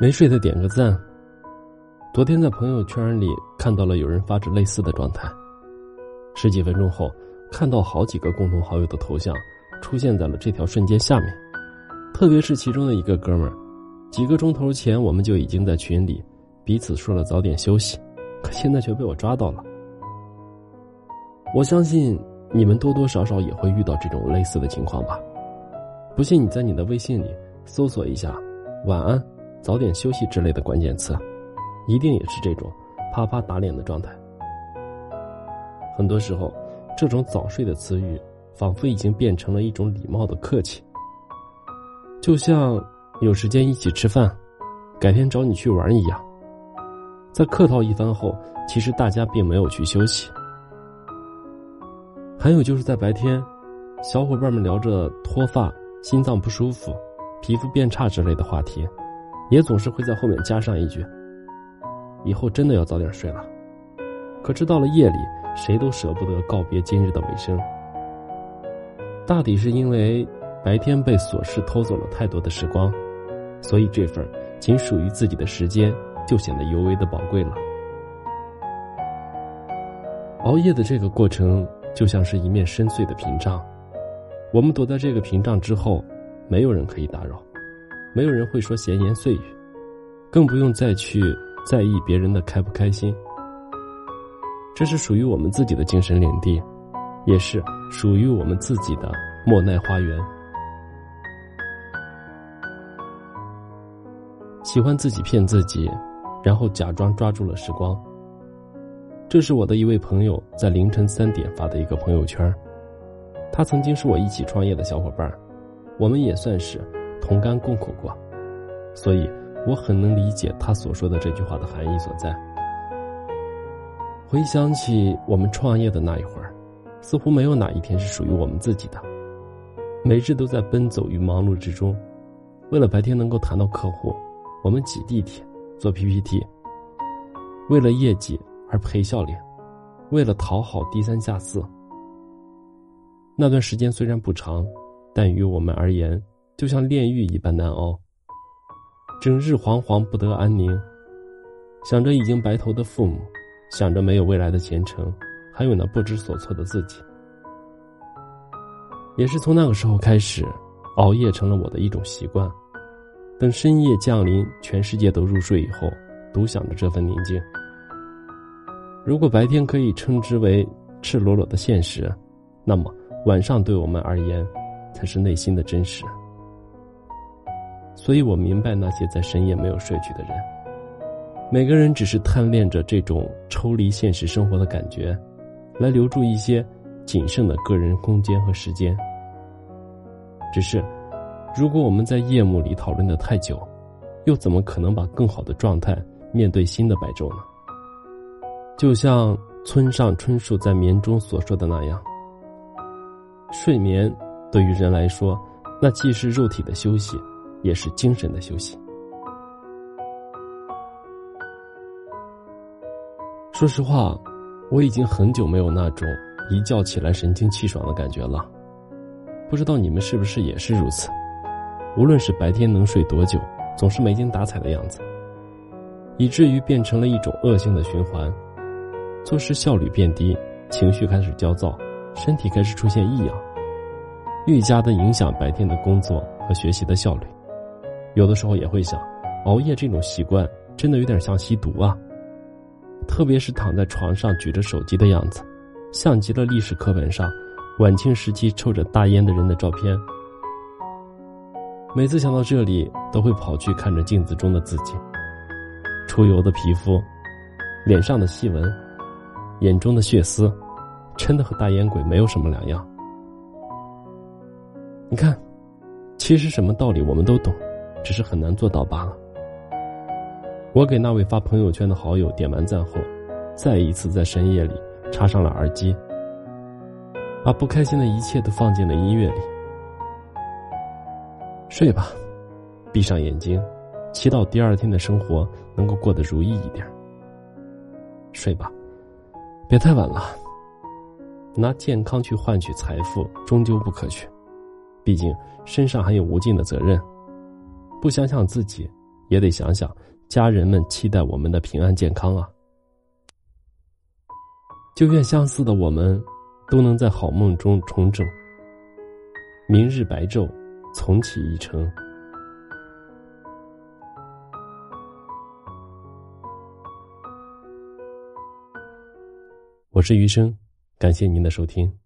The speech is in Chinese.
没睡的点个赞。昨天在朋友圈里看到了有人发着类似的状态。十几分钟后，看到好几个共同好友的头像出现在了这条瞬间下面，特别是其中的一个哥们儿，几个钟头前我们就已经在群里彼此说了早点休息，可现在却被我抓到了。我相信你们多多少少也会遇到这种类似的情况吧？不信你在你的微信里搜索一下“晚安”“早点休息”之类的关键词。一定也是这种啪啪打脸的状态。很多时候，这种早睡的词语，仿佛已经变成了一种礼貌的客气。就像有时间一起吃饭，改天找你去玩一样。在客套一番后，其实大家并没有去休息。还有就是在白天，小伙伴们聊着脱发、心脏不舒服、皮肤变差之类的话题，也总是会在后面加上一句。以后真的要早点睡了，可是到了夜里，谁都舍不得告别今日的尾声。大抵是因为白天被琐事偷走了太多的时光，所以这份仅属于自己的时间就显得尤为的宝贵了。熬夜的这个过程就像是一面深邃的屏障，我们躲在这个屏障之后，没有人可以打扰，没有人会说闲言碎语，更不用再去。在意别人的开不开心，这是属于我们自己的精神领地，也是属于我们自己的莫奈花园。喜欢自己骗自己，然后假装抓住了时光。这是我的一位朋友在凌晨三点发的一个朋友圈，他曾经是我一起创业的小伙伴，我们也算是同甘共苦过，所以。我很能理解他所说的这句话的含义所在。回想起我们创业的那一会儿，似乎没有哪一天是属于我们自己的，每日都在奔走于忙碌之中。为了白天能够谈到客户，我们挤地铁、做 PPT；为了业绩而陪笑脸，为了讨好低三下四。那段时间虽然不长，但于我们而言，就像炼狱一般难熬。整日惶惶不得安宁，想着已经白头的父母，想着没有未来的前程，还有那不知所措的自己。也是从那个时候开始，熬夜成了我的一种习惯。等深夜降临，全世界都入睡以后，独享着这份宁静。如果白天可以称之为赤裸裸的现实，那么晚上对我们而言，才是内心的真实。所以我明白那些在深夜没有睡去的人，每个人只是贪恋着这种抽离现实生活的感觉，来留住一些仅剩的个人空间和时间。只是，如果我们在夜幕里讨论的太久，又怎么可能把更好的状态面对新的白昼呢？就像村上春树在《眠》中所说的那样，睡眠对于人来说，那既是肉体的休息。也是精神的休息。说实话，我已经很久没有那种一觉起来神清气爽的感觉了。不知道你们是不是也是如此？无论是白天能睡多久，总是没精打采的样子，以至于变成了一种恶性的循环，做事效率变低，情绪开始焦躁，身体开始出现异样，愈加的影响白天的工作和学习的效率。有的时候也会想，熬夜这种习惯真的有点像吸毒啊。特别是躺在床上举着手机的样子，像极了历史课本上晚清时期抽着大烟的人的照片。每次想到这里，都会跑去看着镜子中的自己，出油的皮肤，脸上的细纹，眼中的血丝，真的和大烟鬼没有什么两样。你看，其实什么道理我们都懂。只是很难做到罢了。我给那位发朋友圈的好友点完赞后，再一次在深夜里插上了耳机，把不开心的一切都放进了音乐里。睡吧，闭上眼睛，祈祷第二天的生活能够过得如意一点。睡吧，别太晚了。拿健康去换取财富，终究不可取，毕竟身上还有无尽的责任。不想想自己，也得想想家人们期待我们的平安健康啊。就愿相似的我们，都能在好梦中重整。明日白昼，重启一程。我是余生，感谢您的收听。